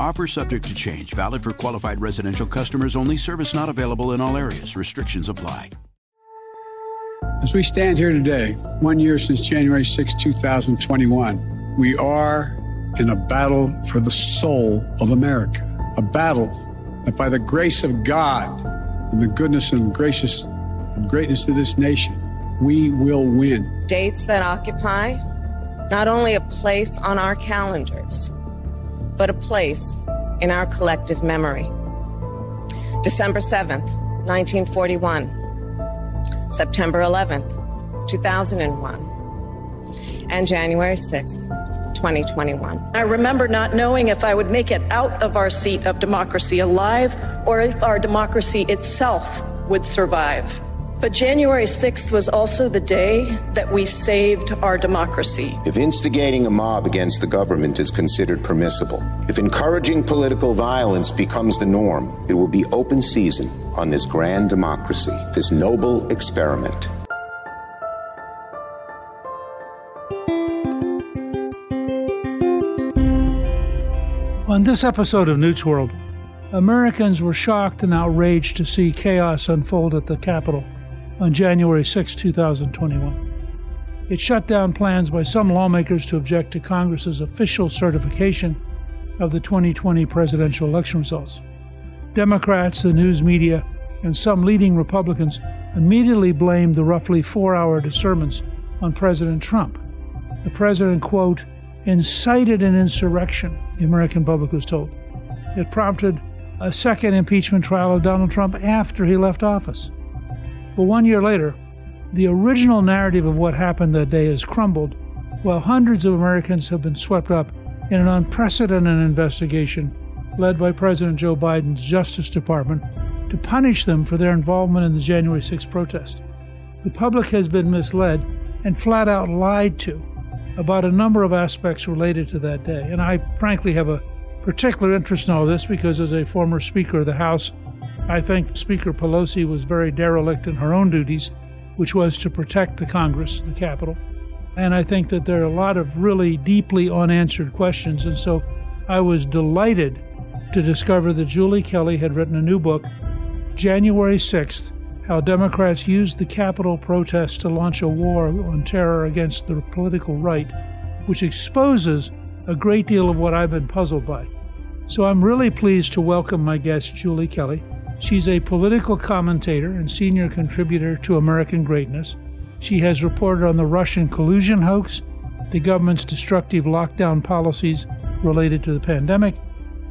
Offer subject to change, valid for qualified residential customers only. Service not available in all areas. Restrictions apply. As we stand here today, one year since January 6, 2021, we are in a battle for the soul of America. A battle that by the grace of God and the goodness and gracious and greatness of this nation, we will win. Dates that occupy not only a place on our calendars, but a place in our collective memory. December 7th, 1941. September 11th, 2001, and January 6th, 2021. I remember not knowing if I would make it out of our seat of democracy alive or if our democracy itself would survive. But January 6th was also the day that we saved our democracy. If instigating a mob against the government is considered permissible, if encouraging political violence becomes the norm, it will be open season on this grand democracy, this noble experiment. On this episode of Newt's World, Americans were shocked and outraged to see chaos unfold at the Capitol on January 6, 2021. It shut down plans by some lawmakers to object to Congress's official certification of the 2020 presidential election results. Democrats, the news media, and some leading Republicans immediately blamed the roughly four hour disturbance on President Trump. The president, quote, incited an insurrection, the American public was told. It prompted a second impeachment trial of Donald Trump after he left office. But one year later, the original narrative of what happened that day has crumbled, while hundreds of Americans have been swept up in an unprecedented investigation led by President Joe Biden's Justice Department to punish them for their involvement in the January 6 protest. The public has been misled and flat out lied to about a number of aspects related to that day. And I frankly have a particular interest in all this because, as a former Speaker of the House, I think Speaker Pelosi was very derelict in her own duties, which was to protect the Congress, the Capitol. And I think that there are a lot of really deeply unanswered questions. And so I was delighted to discover that Julie Kelly had written a new book, January 6th How Democrats Used the Capitol Protest to Launch a War on Terror Against the Political Right, which exposes a great deal of what I've been puzzled by. So I'm really pleased to welcome my guest, Julie Kelly. She's a political commentator and senior contributor to American Greatness. She has reported on the Russian collusion hoax, the government's destructive lockdown policies related to the pandemic,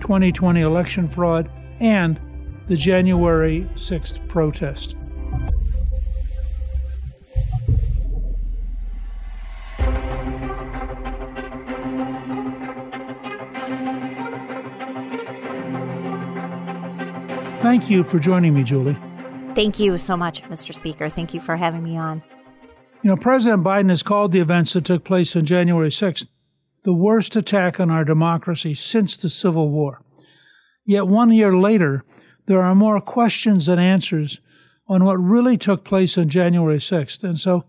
2020 election fraud, and the January 6th protest. Thank you for joining me, Julie. Thank you so much, Mr. Speaker. Thank you for having me on. You know, President Biden has called the events that took place on January 6th the worst attack on our democracy since the Civil War. Yet one year later, there are more questions than answers on what really took place on January 6th. And so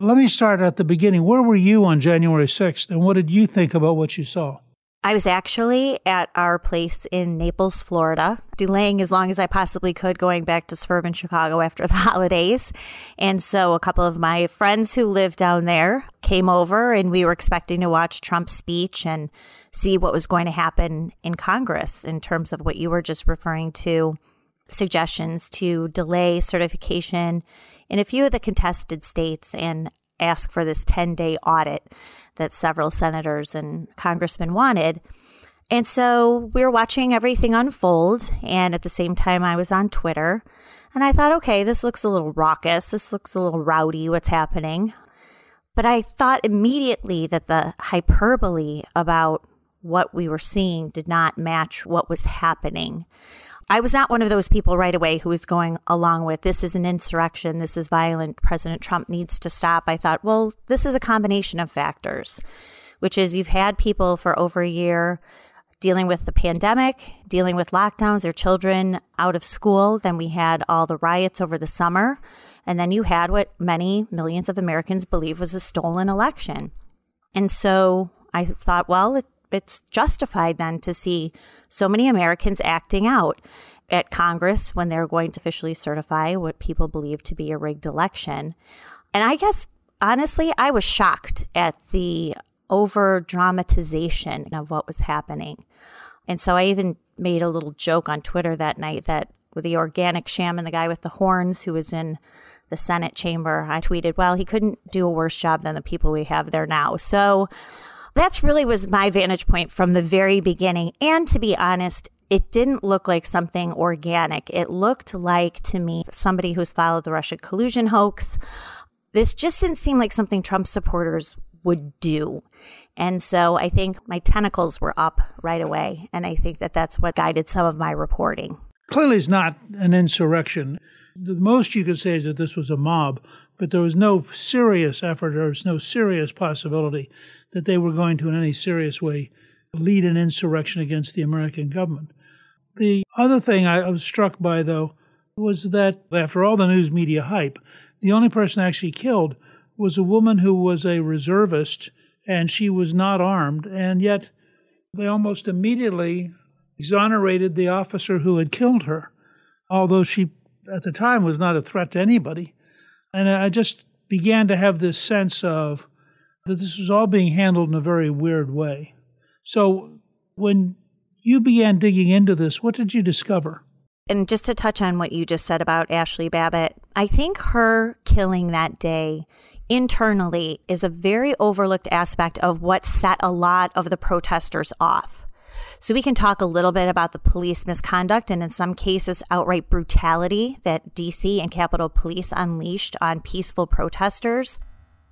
let me start at the beginning. Where were you on January 6th, and what did you think about what you saw? I was actually at our place in Naples, Florida, delaying as long as I possibly could going back to suburban Chicago after the holidays. And so a couple of my friends who live down there came over and we were expecting to watch Trump's speech and see what was going to happen in Congress in terms of what you were just referring to suggestions to delay certification in a few of the contested states and ask for this 10 day audit that several senators and congressmen wanted. And so we were watching everything unfold. And at the same time, I was on Twitter. And I thought, okay, this looks a little raucous. This looks a little rowdy, what's happening. But I thought immediately that the hyperbole about what we were seeing did not match what was happening. I was not one of those people right away who was going along with this is an insurrection, this is violent, President Trump needs to stop. I thought, well, this is a combination of factors, which is you've had people for over a year dealing with the pandemic, dealing with lockdowns, their children out of school. Then we had all the riots over the summer. And then you had what many millions of Americans believe was a stolen election. And so I thought, well, it, it's justified then to see so many Americans acting out at Congress when they're going to officially certify what people believe to be a rigged election. And I guess, honestly, I was shocked at the over dramatization of what was happening. And so I even made a little joke on Twitter that night that with the organic sham and the guy with the horns who was in the Senate chamber, I tweeted, well, he couldn't do a worse job than the people we have there now. So that's really was my vantage point from the very beginning. And to be honest, it didn't look like something organic. It looked like to me somebody who's followed the Russia collusion hoax. This just didn't seem like something Trump supporters would do. And so I think my tentacles were up right away. And I think that that's what guided some of my reporting. Clearly, it's not an insurrection. The most you could say is that this was a mob, but there was no serious effort, there was no serious possibility that they were going to, in any serious way, lead an insurrection against the American government. The other thing I was struck by, though, was that after all the news media hype, the only person actually killed was a woman who was a reservist and she was not armed, and yet they almost immediately exonerated the officer who had killed her, although she at the time was not a threat to anybody. And I just began to have this sense of that this was all being handled in a very weird way. So when you began digging into this, what did you discover? And just to touch on what you just said about Ashley Babbitt, I think her killing that day internally is a very overlooked aspect of what set a lot of the protesters off. So we can talk a little bit about the police misconduct and in some cases outright brutality that DC and Capitol Police unleashed on peaceful protesters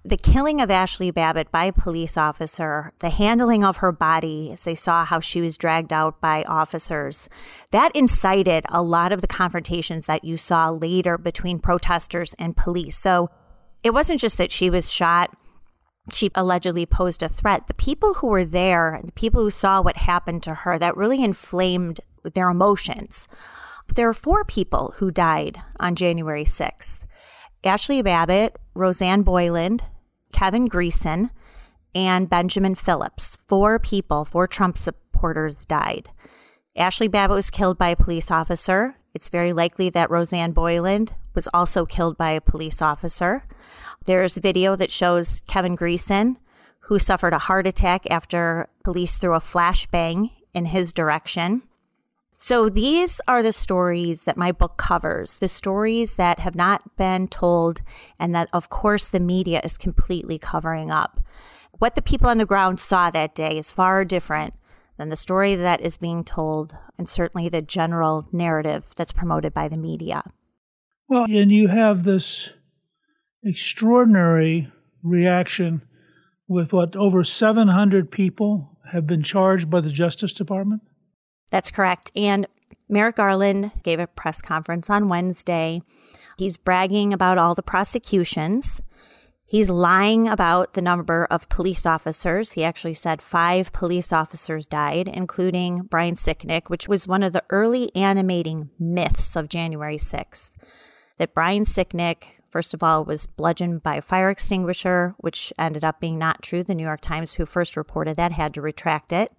the killing of Ashley Babbitt by a police officer, the handling of her body as they saw how she was dragged out by officers, that incited a lot of the confrontations that you saw later between protesters and police. So it wasn't just that she was shot. She allegedly posed a threat. The people who were there, the people who saw what happened to her, that really inflamed their emotions. There are four people who died on January 6th. Ashley Babbitt, Rosanne Boyland, Kevin Greeson, and Benjamin Phillips. Four people, four Trump supporters died. Ashley Babbitt was killed by a police officer. It's very likely that Rosanne Boyland was also killed by a police officer. There's video that shows Kevin Greeson, who suffered a heart attack after police threw a flashbang in his direction. So these are the stories that my book covers, the stories that have not been told and that of course the media is completely covering up. What the people on the ground saw that day is far different than the story that is being told, and certainly the general narrative that's promoted by the media. Well, and you have this extraordinary reaction with what over 700 people have been charged by the Justice Department? That's correct. And Merrick Garland gave a press conference on Wednesday. He's bragging about all the prosecutions. He's lying about the number of police officers. He actually said five police officers died, including Brian Sicknick, which was one of the early animating myths of January 6th. That Brian Sicknick, first of all, was bludgeoned by a fire extinguisher, which ended up being not true. The New York Times, who first reported that, had to retract it.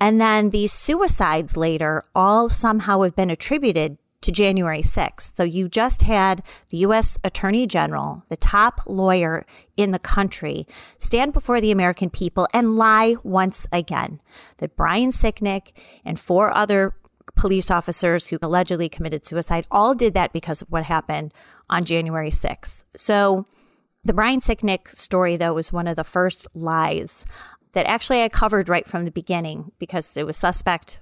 And then these suicides later all somehow have been attributed to January 6th. So you just had the U.S. Attorney General, the top lawyer in the country, stand before the American people and lie once again that Brian Sicknick and four other police officers who allegedly committed suicide all did that because of what happened on January 6th. So the Brian Sicknick story, though, was one of the first lies that actually I covered right from the beginning because it was suspect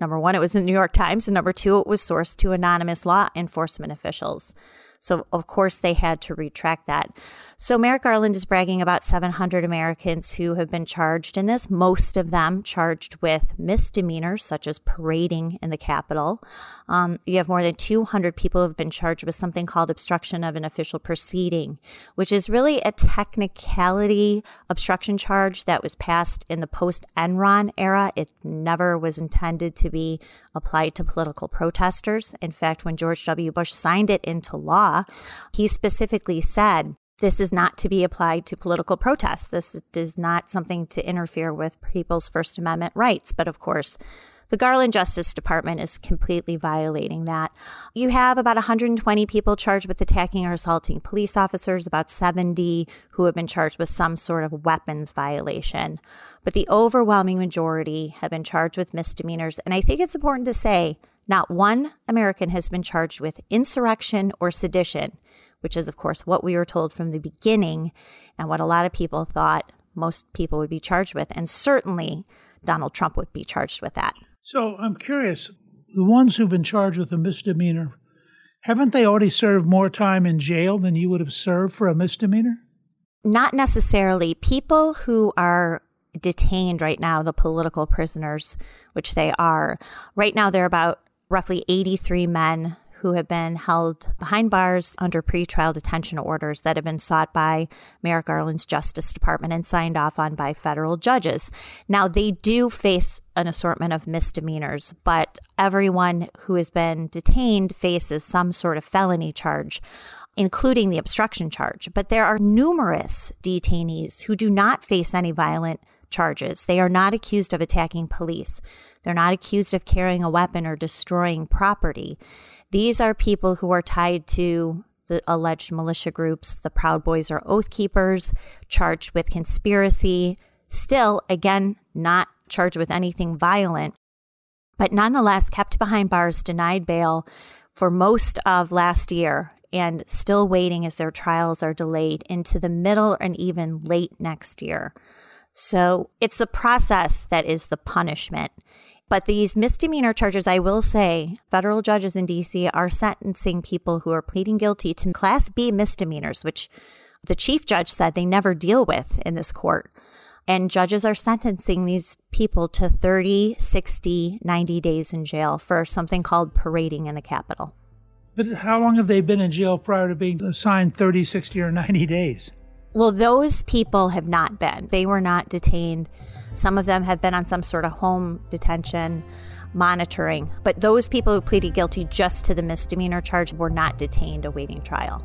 Number one, it was in the New York Times. And number two, it was sourced to anonymous law enforcement officials. So, of course, they had to retract that. So, Merrick Garland is bragging about 700 Americans who have been charged in this, most of them charged with misdemeanors such as parading in the Capitol. Um, you have more than 200 people who have been charged with something called obstruction of an official proceeding, which is really a technicality obstruction charge that was passed in the post Enron era. It never was intended to be applied to political protesters. In fact, when George W. Bush signed it into law, he specifically said, this is not to be applied to political protests. This is not something to interfere with people's First Amendment rights. But of course, the Garland Justice Department is completely violating that. You have about 120 people charged with attacking or assaulting police officers, about 70 who have been charged with some sort of weapons violation. But the overwhelming majority have been charged with misdemeanors. And I think it's important to say not one American has been charged with insurrection or sedition, which is, of course, what we were told from the beginning and what a lot of people thought most people would be charged with. And certainly Donald Trump would be charged with that. So I'm curious the ones who've been charged with a misdemeanor, haven't they already served more time in jail than you would have served for a misdemeanor? Not necessarily. People who are detained right now, the political prisoners, which they are, right now they're about roughly 83 men who have been held behind bars under pretrial detention orders that have been sought by Merrick Garland's Justice Department and signed off on by federal judges. Now, they do face an assortment of misdemeanors, but everyone who has been detained faces some sort of felony charge including the obstruction charge. But there are numerous detainees who do not face any violent charges. They are not accused of attacking police. They're not accused of carrying a weapon or destroying property. These are people who are tied to the alleged militia groups, the Proud Boys or Oath Keepers, charged with conspiracy, still, again, not charged with anything violent, but nonetheless kept behind bars, denied bail for most of last year, and still waiting as their trials are delayed into the middle and even late next year. So it's the process that is the punishment. But these misdemeanor charges, I will say, federal judges in DC are sentencing people who are pleading guilty to Class B misdemeanors, which the chief judge said they never deal with in this court. And judges are sentencing these people to 30, 60, 90 days in jail for something called parading in the Capitol. But how long have they been in jail prior to being assigned 30, 60, or 90 days? Well, those people have not been. They were not detained some of them have been on some sort of home detention monitoring. But those people who pleaded guilty just to the misdemeanor charge were not detained awaiting trial.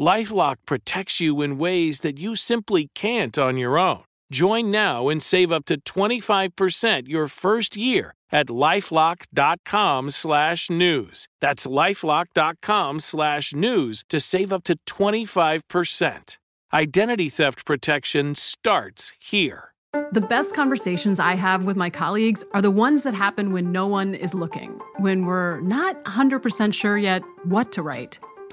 Lifelock protects you in ways that you simply can't on your own. Join now and save up to 25% your first year at lifelock.com slash news. That's lifelock.com slash news to save up to 25%. Identity theft protection starts here. The best conversations I have with my colleagues are the ones that happen when no one is looking, when we're not 100% sure yet what to write.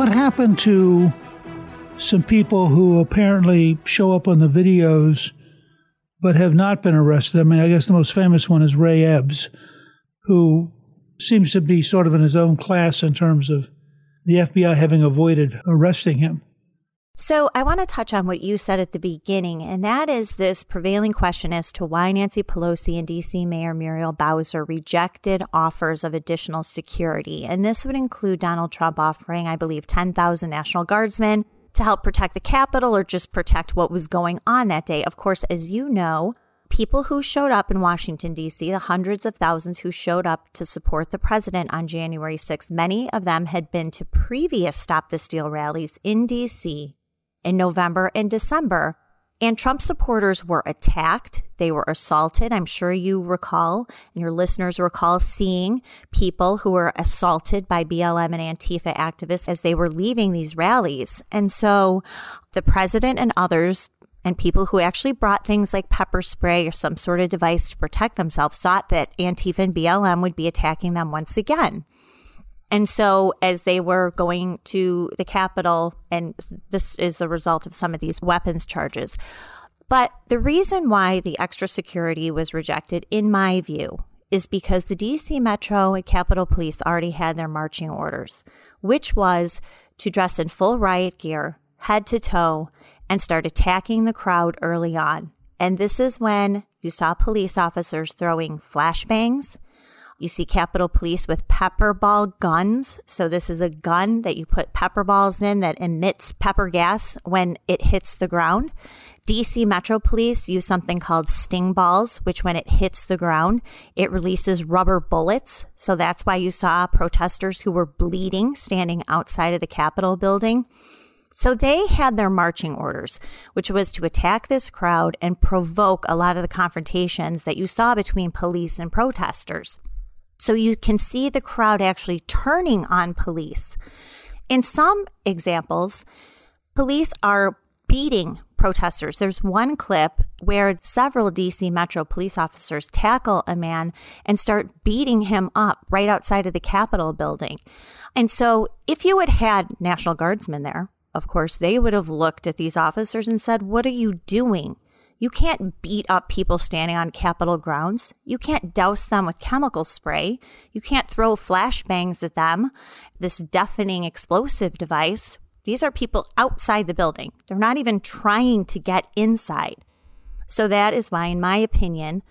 What happened to some people who apparently show up on the videos but have not been arrested? I mean, I guess the most famous one is Ray Epps, who seems to be sort of in his own class in terms of the FBI having avoided arresting him. So, I want to touch on what you said at the beginning, and that is this prevailing question as to why Nancy Pelosi and DC Mayor Muriel Bowser rejected offers of additional security. And this would include Donald Trump offering, I believe, 10,000 National Guardsmen to help protect the Capitol or just protect what was going on that day. Of course, as you know, people who showed up in Washington, D.C., the hundreds of thousands who showed up to support the president on January 6th, many of them had been to previous Stop the Steal rallies in D.C in November and December. And Trump supporters were attacked. They were assaulted. I'm sure you recall, and your listeners recall seeing people who were assaulted by BLM and Antifa activists as they were leaving these rallies. And so the president and others and people who actually brought things like pepper spray or some sort of device to protect themselves thought that Antifa and BLM would be attacking them once again. And so, as they were going to the Capitol, and this is the result of some of these weapons charges. But the reason why the extra security was rejected, in my view, is because the DC Metro and Capitol Police already had their marching orders, which was to dress in full riot gear, head to toe, and start attacking the crowd early on. And this is when you saw police officers throwing flashbangs you see Capitol Police with pepper ball guns. So, this is a gun that you put pepper balls in that emits pepper gas when it hits the ground. DC Metro Police use something called sting balls, which when it hits the ground, it releases rubber bullets. So, that's why you saw protesters who were bleeding standing outside of the Capitol building. So they had their marching orders, which was to attack this crowd and provoke a lot of the confrontations that you saw between police and protesters. So you can see the crowd actually turning on police. In some examples, police are beating protesters. There's one clip where several DC Metro police officers tackle a man and start beating him up right outside of the Capitol building. And so if you had had National Guardsmen there, of course, they would have looked at these officers and said, What are you doing? You can't beat up people standing on Capitol grounds. You can't douse them with chemical spray. You can't throw flashbangs at them, this deafening explosive device. These are people outside the building. They're not even trying to get inside. So that is why, in my opinion,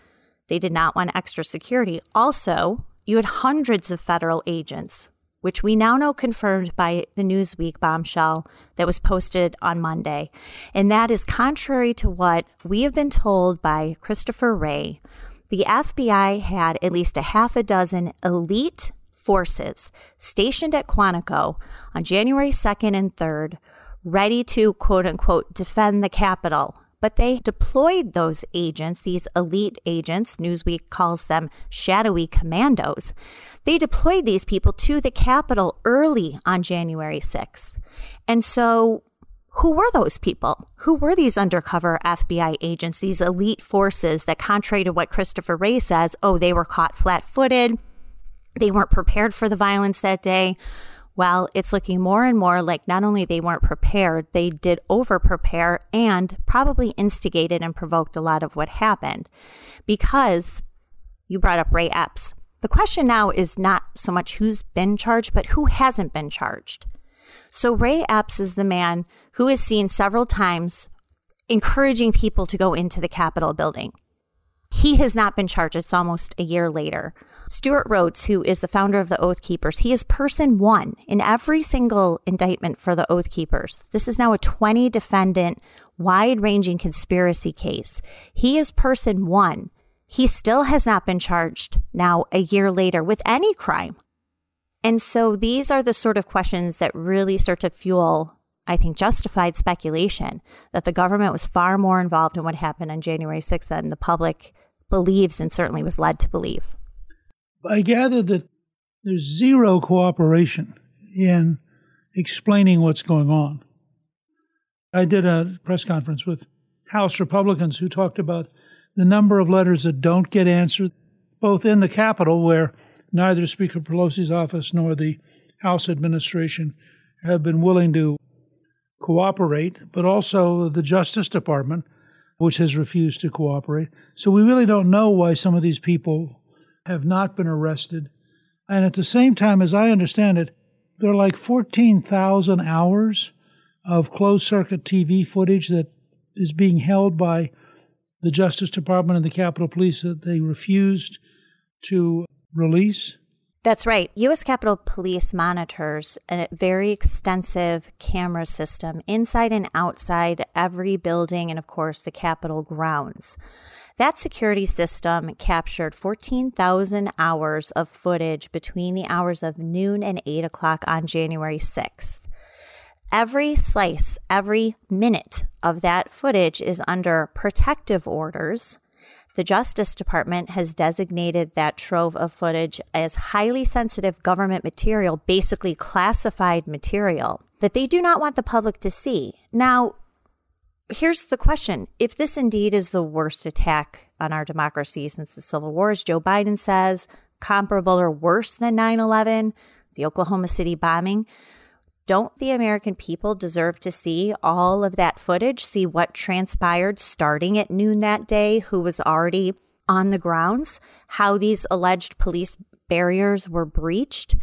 they did not want extra security. Also, you had hundreds of federal agents which we now know confirmed by the Newsweek bombshell that was posted on Monday. And that is contrary to what we have been told by Christopher Wray. The FBI had at least a half a dozen elite forces stationed at Quantico on January 2nd and 3rd, ready to quote unquote defend the Capitol but they deployed those agents, these elite agents, Newsweek calls them shadowy commandos. They deployed these people to the Capitol early on January 6th. And so, who were those people? Who were these undercover FBI agents, these elite forces that, contrary to what Christopher Wray says, oh, they were caught flat footed, they weren't prepared for the violence that day? Well, it's looking more and more like not only they weren't prepared, they did over prepare and probably instigated and provoked a lot of what happened because you brought up Ray Epps. The question now is not so much who's been charged, but who hasn't been charged. So Ray Epps is the man who is seen several times encouraging people to go into the Capitol building. He has not been charged. It's almost a year later. Stewart Rhodes, who is the founder of the Oath Keepers, he is person one in every single indictment for the Oath Keepers. This is now a 20 defendant, wide ranging conspiracy case. He is person one. He still has not been charged now a year later with any crime. And so these are the sort of questions that really start to fuel, I think, justified speculation that the government was far more involved in what happened on January 6th than the public believes and certainly was led to believe. I gather that there's zero cooperation in explaining what's going on. I did a press conference with House Republicans who talked about the number of letters that don't get answered, both in the Capitol, where neither Speaker Pelosi's office nor the House administration have been willing to cooperate, but also the Justice Department, which has refused to cooperate. So we really don't know why some of these people have not been arrested. And at the same time, as I understand it, there are like 14,000 hours of closed circuit TV footage that is being held by the Justice Department and the Capitol Police that they refused to release. That's right. U.S. Capitol Police monitors a very extensive camera system inside and outside every building and, of course, the Capitol grounds. That security system captured 14,000 hours of footage between the hours of noon and 8 o'clock on January 6th. Every slice, every minute of that footage is under protective orders. The Justice Department has designated that trove of footage as highly sensitive government material, basically classified material that they do not want the public to see. Now, here's the question. If this indeed is the worst attack on our democracy since the Civil War, as Joe Biden says, comparable or worse than 9 11, the Oklahoma City bombing, don't the American people deserve to see all of that footage, see what transpired starting at noon that day, who was already on the grounds, how these alleged police barriers were breached,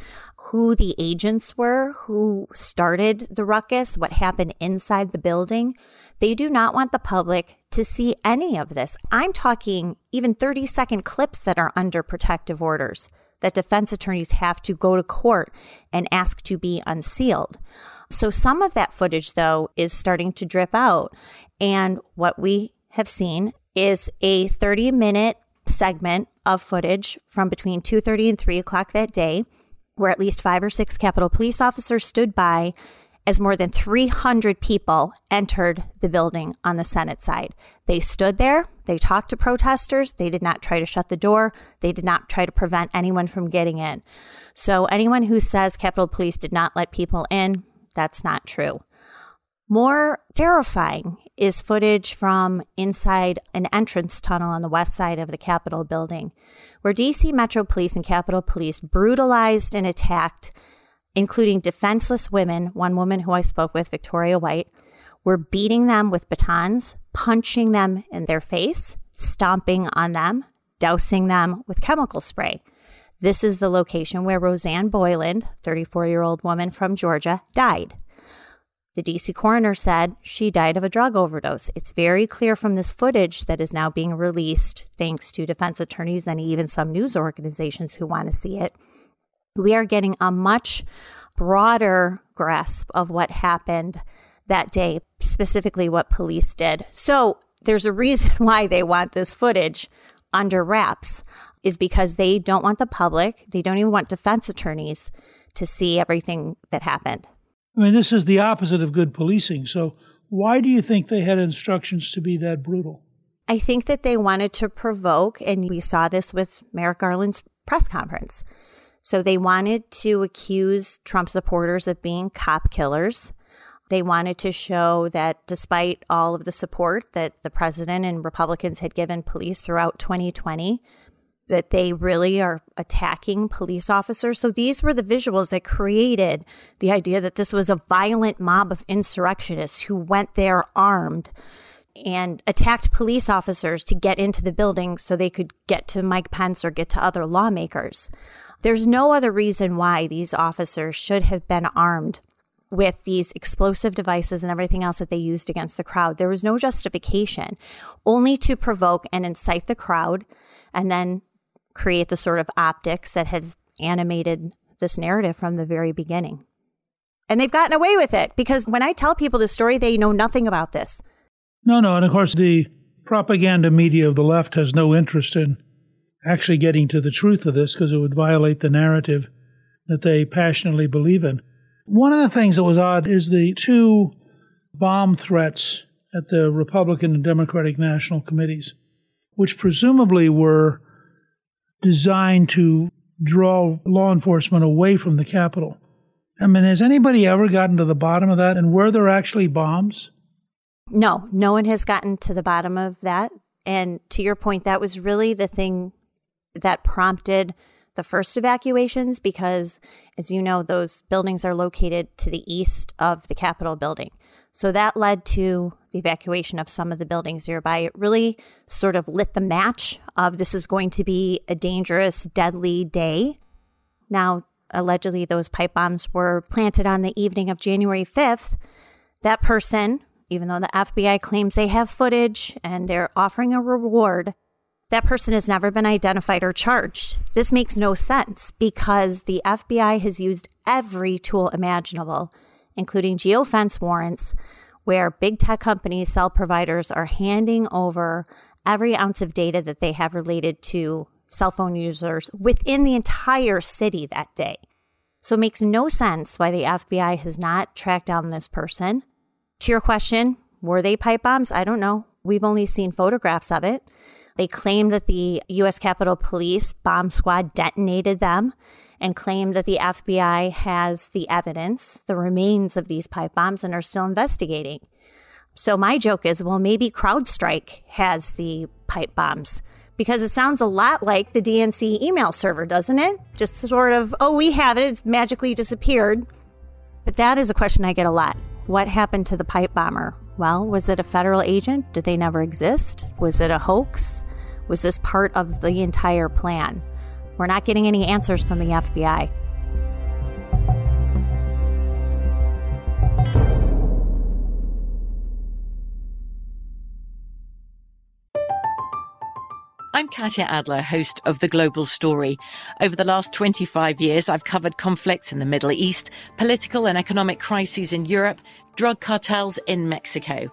who the agents were, who started the ruckus, what happened inside the building? They do not want the public to see any of this. I'm talking even 30 second clips that are under protective orders that defense attorneys have to go to court and ask to be unsealed. So some of that footage, though, is starting to drip out. And what we have seen is a 30 minute segment of footage from between 2.30 and 3 o'clock that day where at least five or six Capitol police officers stood by as more than 300 people entered the building on the Senate side. They stood there, they talked to protesters, they did not try to shut the door, they did not try to prevent anyone from getting in. So, anyone who says Capitol Police did not let people in, that's not true. More terrifying is footage from inside an entrance tunnel on the west side of the Capitol building, where DC Metro Police and Capitol Police brutalized and attacked, including defenseless women. One woman who I spoke with, Victoria White, were beating them with batons, punching them in their face, stomping on them, dousing them with chemical spray. This is the location where Rosanne Boyland, 34 year old woman from Georgia, died. The DC coroner said she died of a drug overdose. It's very clear from this footage that is now being released, thanks to defense attorneys and even some news organizations who want to see it. We are getting a much broader grasp of what happened that day, specifically what police did. So there's a reason why they want this footage under wraps, is because they don't want the public, they don't even want defense attorneys to see everything that happened. I mean, this is the opposite of good policing. So, why do you think they had instructions to be that brutal? I think that they wanted to provoke, and we saw this with Merrick Garland's press conference. So, they wanted to accuse Trump supporters of being cop killers. They wanted to show that despite all of the support that the president and Republicans had given police throughout 2020, that they really are attacking police officers. So these were the visuals that created the idea that this was a violent mob of insurrectionists who went there armed and attacked police officers to get into the building so they could get to Mike Pence or get to other lawmakers. There's no other reason why these officers should have been armed with these explosive devices and everything else that they used against the crowd. There was no justification, only to provoke and incite the crowd and then create the sort of optics that has animated this narrative from the very beginning. And they've gotten away with it because when I tell people this story, they know nothing about this. No, no. And of course, the propaganda media of the left has no interest in actually getting to the truth of this because it would violate the narrative that they passionately believe in. One of the things that was odd is the two bomb threats at the Republican and Democratic National Committees, which presumably were designed to draw law enforcement away from the Capitol. I mean, has anybody ever gotten to the bottom of that? And were there actually bombs? No, no one has gotten to the bottom of that. And to your point, that was really the thing that prompted the first evacuations because, as you know, those buildings are located to the east of the Capitol building. So that led to the evacuation of some of the buildings nearby. It really sort of lit the match of this is going to be a dangerous, deadly day. Now, allegedly, those pipe bombs were planted on the evening of January 5th. That person, even though the FBI claims they have footage and they're offering a reward, that person has never been identified or charged. This makes no sense because the FBI has used every tool imaginable including geofence warrants, where big tech companies, cell providers are handing over every ounce of data that they have related to cell phone users within the entire city that day. So it makes no sense why the FBI has not tracked down this person. To your question, were they pipe bombs? I don't know. We've only seen photographs of it. They claim that the U.S. Capitol Police bomb squad detonated them and claim that the FBI has the evidence, the remains of these pipe bombs, and are still investigating. So my joke is, well, maybe CrowdStrike has the pipe bombs because it sounds a lot like the DNC email server, doesn't it? Just sort of, oh, we have it, it's magically disappeared. But that is a question I get a lot. What happened to the pipe bomber? Well, was it a federal agent? Did they never exist? Was it a hoax? Was this part of the entire plan? We're not getting any answers from the FBI. I'm Katya Adler, host of The Global Story. Over the last 25 years, I've covered conflicts in the Middle East, political and economic crises in Europe, drug cartels in Mexico.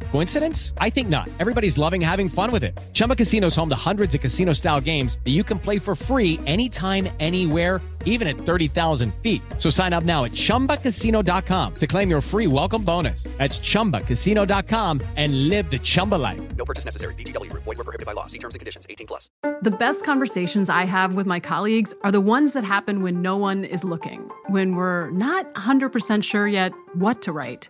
Coincidence? I think not. Everybody's loving having fun with it. Chumba Casino is home to hundreds of casino style games that you can play for free anytime, anywhere, even at 30,000 feet. So sign up now at chumbacasino.com to claim your free welcome bonus. That's chumbacasino.com and live the Chumba life. No purchase necessary. VGW, void, were prohibited by law. See terms and conditions 18 plus. The best conversations I have with my colleagues are the ones that happen when no one is looking, when we're not 100% sure yet what to write.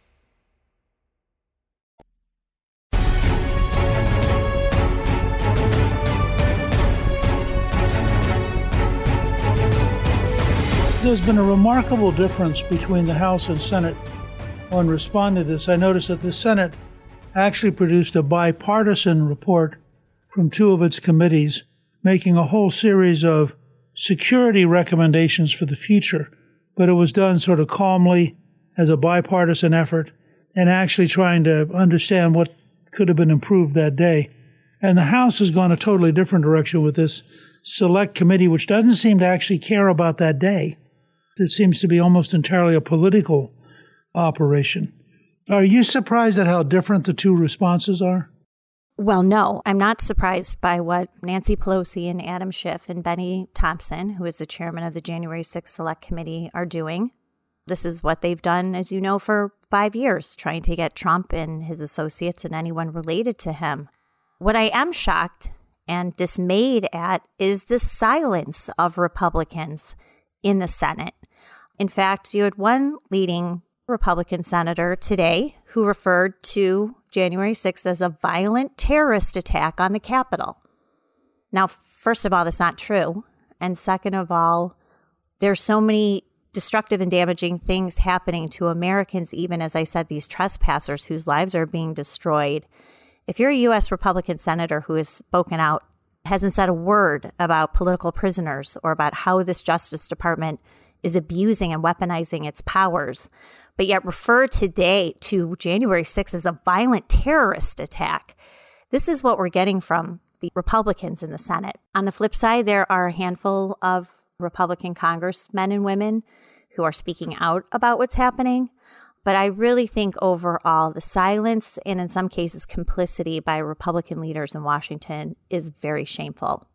There's been a remarkable difference between the House and Senate on responding to this. I noticed that the Senate actually produced a bipartisan report from two of its committees, making a whole series of security recommendations for the future. But it was done sort of calmly as a bipartisan effort and actually trying to understand what could have been improved that day. And the House has gone a totally different direction with this select committee, which doesn't seem to actually care about that day. It seems to be almost entirely a political operation. Are you surprised at how different the two responses are? Well, no, I'm not surprised by what Nancy Pelosi and Adam Schiff and Benny Thompson, who is the chairman of the January 6th Select Committee, are doing. This is what they've done, as you know, for five years, trying to get Trump and his associates and anyone related to him. What I am shocked and dismayed at is the silence of Republicans in the Senate. In fact, you had one leading Republican senator today who referred to January 6th as a violent terrorist attack on the Capitol. Now, first of all, that's not true. And second of all, there's so many destructive and damaging things happening to Americans, even as I said, these trespassers whose lives are being destroyed. If you're a U.S. Republican senator who has spoken out, hasn't said a word about political prisoners or about how this Justice Department is abusing and weaponizing its powers, but yet refer today to January 6th as a violent terrorist attack. This is what we're getting from the Republicans in the Senate. On the flip side, there are a handful of Republican congressmen and women who are speaking out about what's happening. But I really think overall, the silence and in some cases complicity by Republican leaders in Washington is very shameful.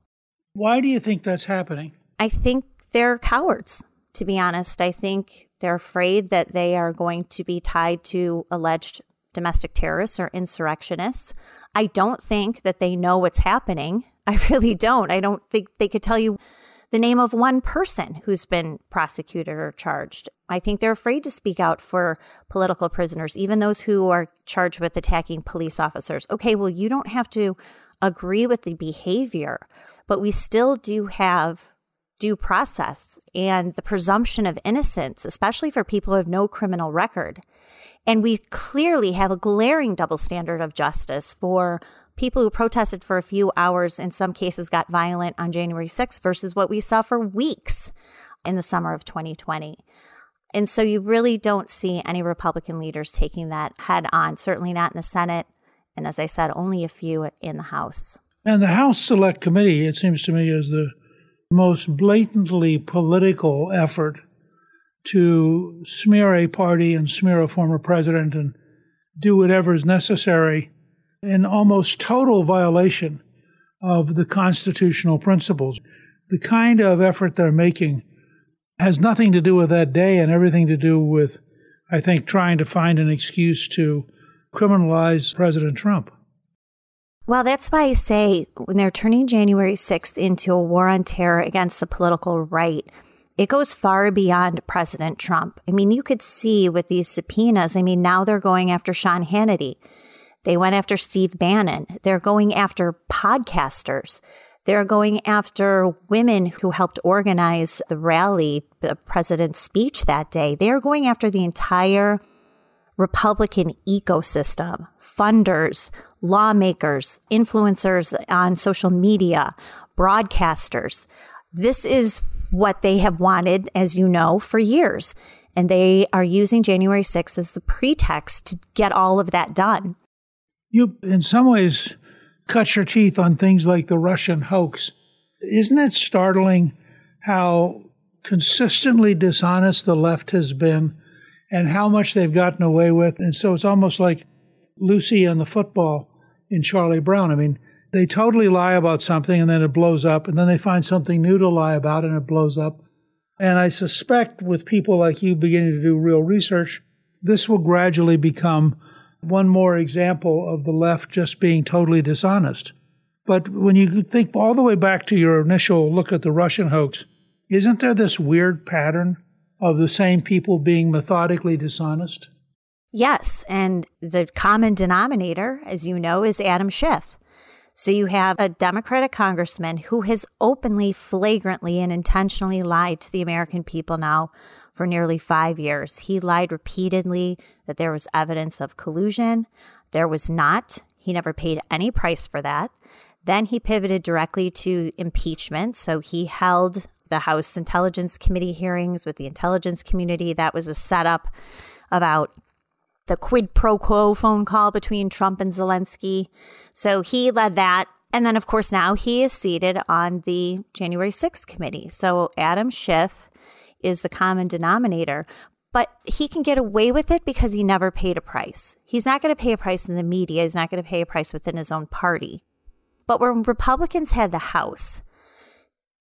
Why do you think that's happening? I think they're cowards to be honest. I think they're afraid that they are going to be tied to alleged domestic terrorists or insurrectionists. I don't think that they know what's happening. I really don't. I don't think they could tell you the name of one person who's been prosecuted or charged. I think they're afraid to speak out for political prisoners, even those who are charged with attacking police officers. Okay, well, you don't have to agree with the behavior, but we still do have due process and the presumption of innocence, especially for people who have no criminal record. And we clearly have a glaring double standard of justice for people who protested for a few hours, in some cases got violent on January 6th versus what we saw for weeks in the summer of 2020. And so you really don't see any Republican leaders taking that head on, certainly not in the Senate. And as I said, only a few in the House. And the House Select Committee, it seems to me, is the most blatantly political effort to smear a party and smear a former president and do whatever is necessary in almost total violation of the constitutional principles. The kind of effort they're making has nothing to do with that day and everything to do with I think, trying to find an excuse to criminalize President Trump. Well, that's why I say when they're turning January 6th into a war on terror against the political right, it goes far beyond President Trump. I mean, you could see with these subpoenas, I mean, now they're going after Sean Hannity. They went after Steve Bannon. They're going after podcasters. They're going after women who helped organize the rally, the president's speech that day. They're going after the entire Republican ecosystem, funders, lawmakers, influencers on social media, broadcasters. This is what they have wanted, as you know, for years. And they are using January 6th as the pretext to get all of that done. You, in some ways, cut your teeth on things like the Russian hoax. Isn't it startling how consistently dishonest the left has been and how much they've gotten away with? And so it's almost like Lucy and the football in Charlie Brown. I mean, they totally lie about something and then it blows up, and then they find something new to lie about and it blows up. And I suspect with people like you beginning to do real research, this will gradually become one more example of the left just being totally dishonest. But when you think all the way back to your initial look at the Russian hoax, isn't there this weird pattern of the same people being methodically dishonest? Yes. And the common denominator, as you know, is Adam Schiff. So you have a Democratic congressman who has openly, flagrantly, and intentionally lied to the American people now for nearly five years. He lied repeatedly that there was evidence of collusion. There was not. He never paid any price for that. Then he pivoted directly to impeachment. So he held the House Intelligence Committee hearings with the intelligence community. That was a setup about the quid pro quo phone call between Trump and Zelensky. So he led that. And then, of course, now he is seated on the January 6th committee. So Adam Schiff is the common denominator, but he can get away with it because he never paid a price. He's not going to pay a price in the media, he's not going to pay a price within his own party. But when Republicans had the House,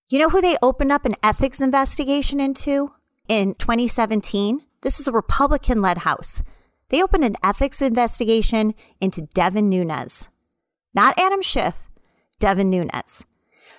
you know who they opened up an ethics investigation into in 2017? This is a Republican led House. They opened an ethics investigation into Devin Nunes, not Adam Schiff, Devin Nunes.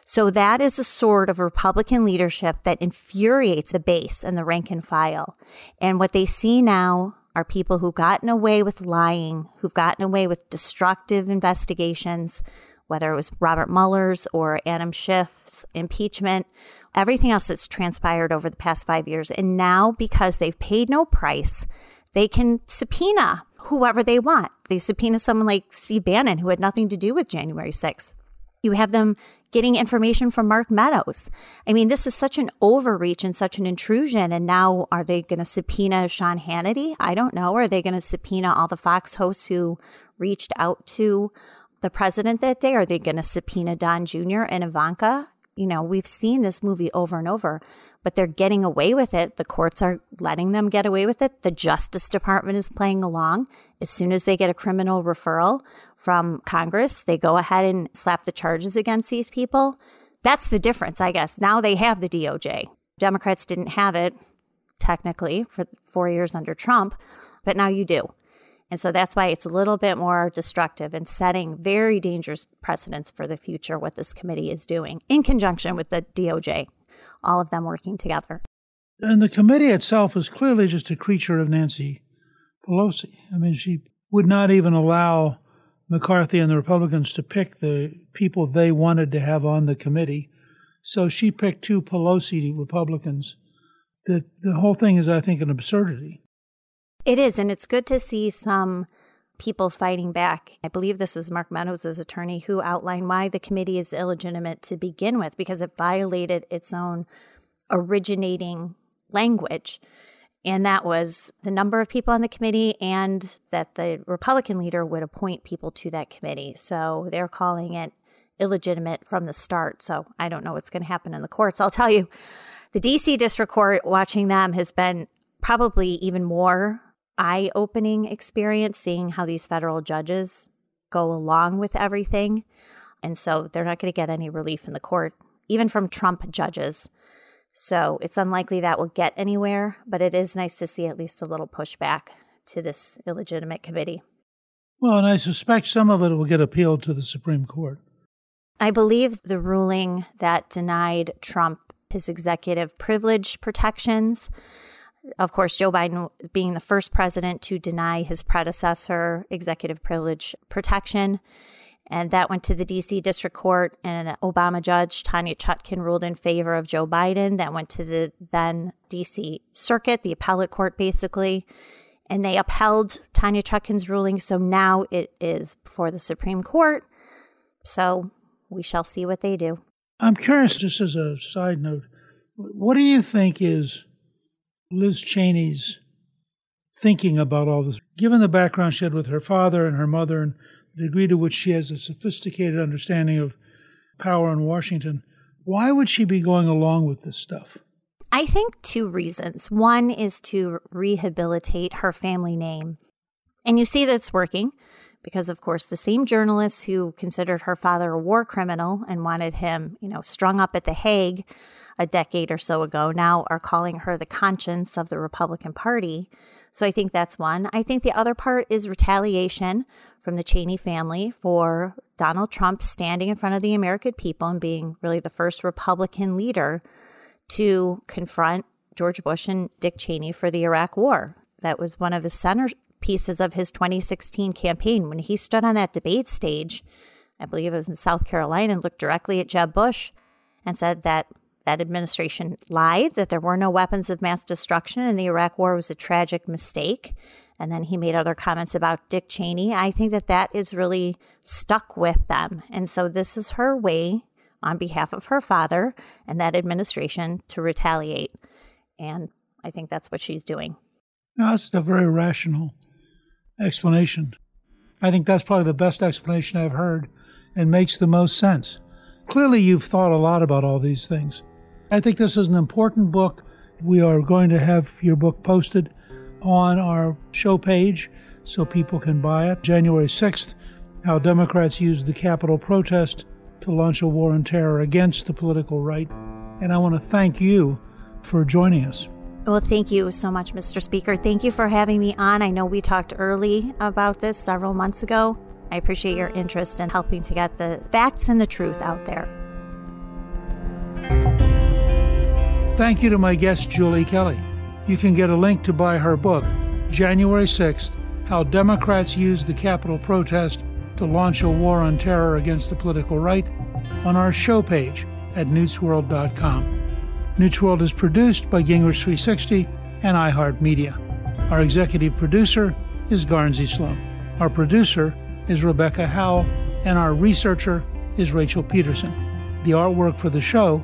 So that is the sort of Republican leadership that infuriates the base and the rank and file. And what they see now are people who've gotten away with lying, who've gotten away with destructive investigations, whether it was Robert Mueller's or Adam Schiff's impeachment, everything else that's transpired over the past five years. And now, because they've paid no price, they can subpoena whoever they want. They subpoena someone like Steve Bannon, who had nothing to do with January 6th. You have them getting information from Mark Meadows. I mean, this is such an overreach and such an intrusion. And now are they going to subpoena Sean Hannity? I don't know. Are they going to subpoena all the Fox hosts who reached out to the president that day? Are they going to subpoena Don Jr. and Ivanka? You know, we've seen this movie over and over but they're getting away with it. The courts are letting them get away with it. The Justice Department is playing along. As soon as they get a criminal referral from Congress, they go ahead and slap the charges against these people. That's the difference, I guess. Now they have the DOJ. Democrats didn't have it technically for four years under Trump, but now you do. And so that's why it's a little bit more destructive and setting very dangerous precedents for the future, what this committee is doing in conjunction with the DOJ all of them working together. And the committee itself is clearly just a creature of Nancy Pelosi. I mean, she would not even allow McCarthy and the Republicans to pick the people they wanted to have on the committee. So she picked two Pelosi Republicans. The, the whole thing is, I think, an absurdity. It is, and it's good to see some people fighting back. I believe this was Mark Meadows' attorney who outlined why the committee is illegitimate to begin with because it violated its own originating language. And that was the number of people on the committee and that the Republican leader would appoint people to that committee. So they're calling it illegitimate from the start. So I don't know what's going to happen in the courts. I'll tell you, the DC District Court watching them has been probably even more eye opening experience seeing how these federal judges go along with everything. And so they're not going to get any relief in the court, even from Trump judges. So it's unlikely that will get anywhere, but it is nice to see at least a little pushback to this illegitimate committee. Well, and I suspect some of it will get appealed to the Supreme Court. I believe the ruling that denied Trump his executive privilege protections. Of course, Joe Biden being the first president to deny his predecessor executive privilege protection. And that went to the DC District Court, and an Obama judge, Tanya Chutkan, ruled in favor of Joe Biden. That went to the then DC Circuit, the appellate court, basically. And they upheld Tanya Chutkan's ruling. So now it is before the Supreme Court. So we shall see what they do. I'm curious, just as a side note, what do you think is Liz Cheney's thinking about all this? Given the background she had with her father and her mother and the degree to which she has a sophisticated understanding of power in Washington, why would she be going along with this stuff? I think two reasons. One is to rehabilitate her family name. And you see that's working because, of course, the same journalists who considered her father a war criminal and wanted him, you know, strung up at The Hague a decade or so ago now are calling her the conscience of the Republican Party. So I think that's one. I think the other part is retaliation from the Cheney family for Donald Trump standing in front of the American people and being really the first Republican leader to confront George Bush and Dick Cheney for the Iraq War. That was one of the centerpieces of his 2016 campaign when he stood on that debate stage. I believe it was in South Carolina and looked directly at Jeb Bush and said that that administration lied, that there were no weapons of mass destruction, and the Iraq War was a tragic mistake. And then he made other comments about Dick Cheney. I think that that is really stuck with them. And so this is her way on behalf of her father and that administration to retaliate. And I think that's what she's doing. Now, that's a very rational explanation. I think that's probably the best explanation I've heard and makes the most sense. Clearly, you've thought a lot about all these things. I think this is an important book. We are going to have your book posted on our show page so people can buy it. January 6th, How Democrats Used the Capitol Protest to Launch a War on Terror Against the Political Right. And I want to thank you for joining us. Well, thank you so much, Mr. Speaker. Thank you for having me on. I know we talked early about this several months ago. I appreciate your interest in helping to get the facts and the truth out there. Thank you to my guest, Julie Kelly. You can get a link to buy her book, January 6th How Democrats Used the Capitol Protest to Launch a War on Terror Against the Political Right, on our show page at newtsworld.com. Newsworld is produced by Gingrich 360 and iHeartMedia. Our executive producer is Guernsey Sloan. Our producer is Rebecca Howell, and our researcher is Rachel Peterson. The artwork for the show